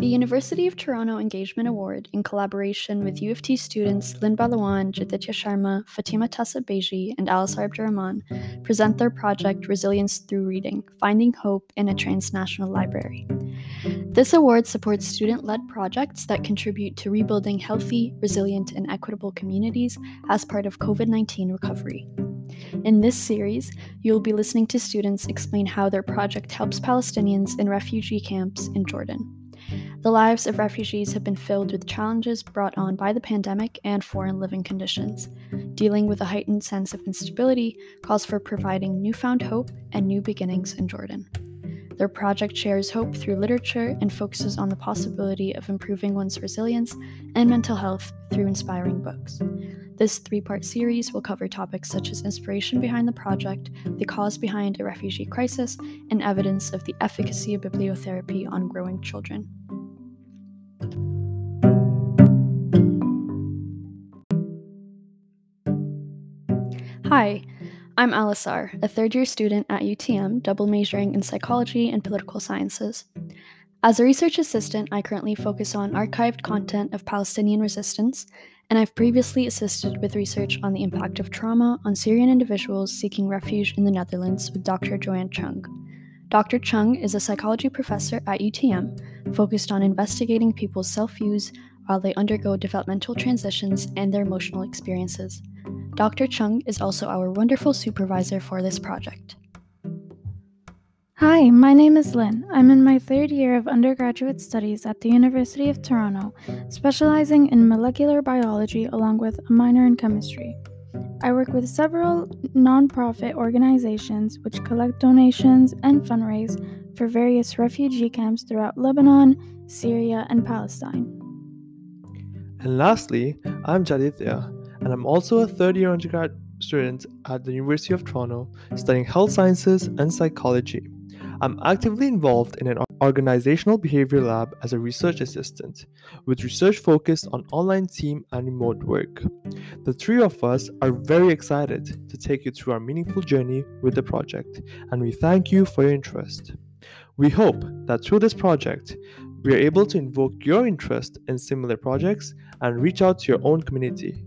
The University of Toronto Engagement Award, in collaboration with U of T students Lynn Balawan, Jaditya Sharma, Fatima Tassa Beji, and Alisar Abdurrahman, present their project Resilience Through Reading Finding Hope in a Transnational Library. This award supports student led projects that contribute to rebuilding healthy, resilient, and equitable communities as part of COVID 19 recovery. In this series, you will be listening to students explain how their project helps Palestinians in refugee camps in Jordan. The lives of refugees have been filled with challenges brought on by the pandemic and foreign living conditions. Dealing with a heightened sense of instability calls for providing newfound hope and new beginnings in Jordan. Their project shares hope through literature and focuses on the possibility of improving one's resilience and mental health through inspiring books. This three part series will cover topics such as inspiration behind the project, the cause behind a refugee crisis, and evidence of the efficacy of bibliotherapy on growing children. Hi, I'm Alisar, a third year student at UTM, double majoring in psychology and political sciences. As a research assistant, I currently focus on archived content of Palestinian resistance and I've previously assisted with research on the impact of trauma on Syrian individuals seeking refuge in the Netherlands with Dr. Joanne Chung. Dr. Chung is a psychology professor at UTM, focused on investigating people's self views while they undergo developmental transitions and their emotional experiences. Dr. Chung is also our wonderful supervisor for this project. Hi, my name is Lynn. I'm in my third year of undergraduate studies at the University of Toronto, specializing in molecular biology along with a minor in chemistry. I work with several nonprofit organizations which collect donations and fundraise for various refugee camps throughout Lebanon, Syria, and Palestine. And lastly, I'm Jaditya, and I'm also a third year undergrad student at the University of Toronto studying health sciences and psychology. I'm actively involved in an organizational behavior lab as a research assistant, with research focused on online team and remote work. The three of us are very excited to take you through our meaningful journey with the project, and we thank you for your interest. We hope that through this project, we are able to invoke your interest in similar projects and reach out to your own community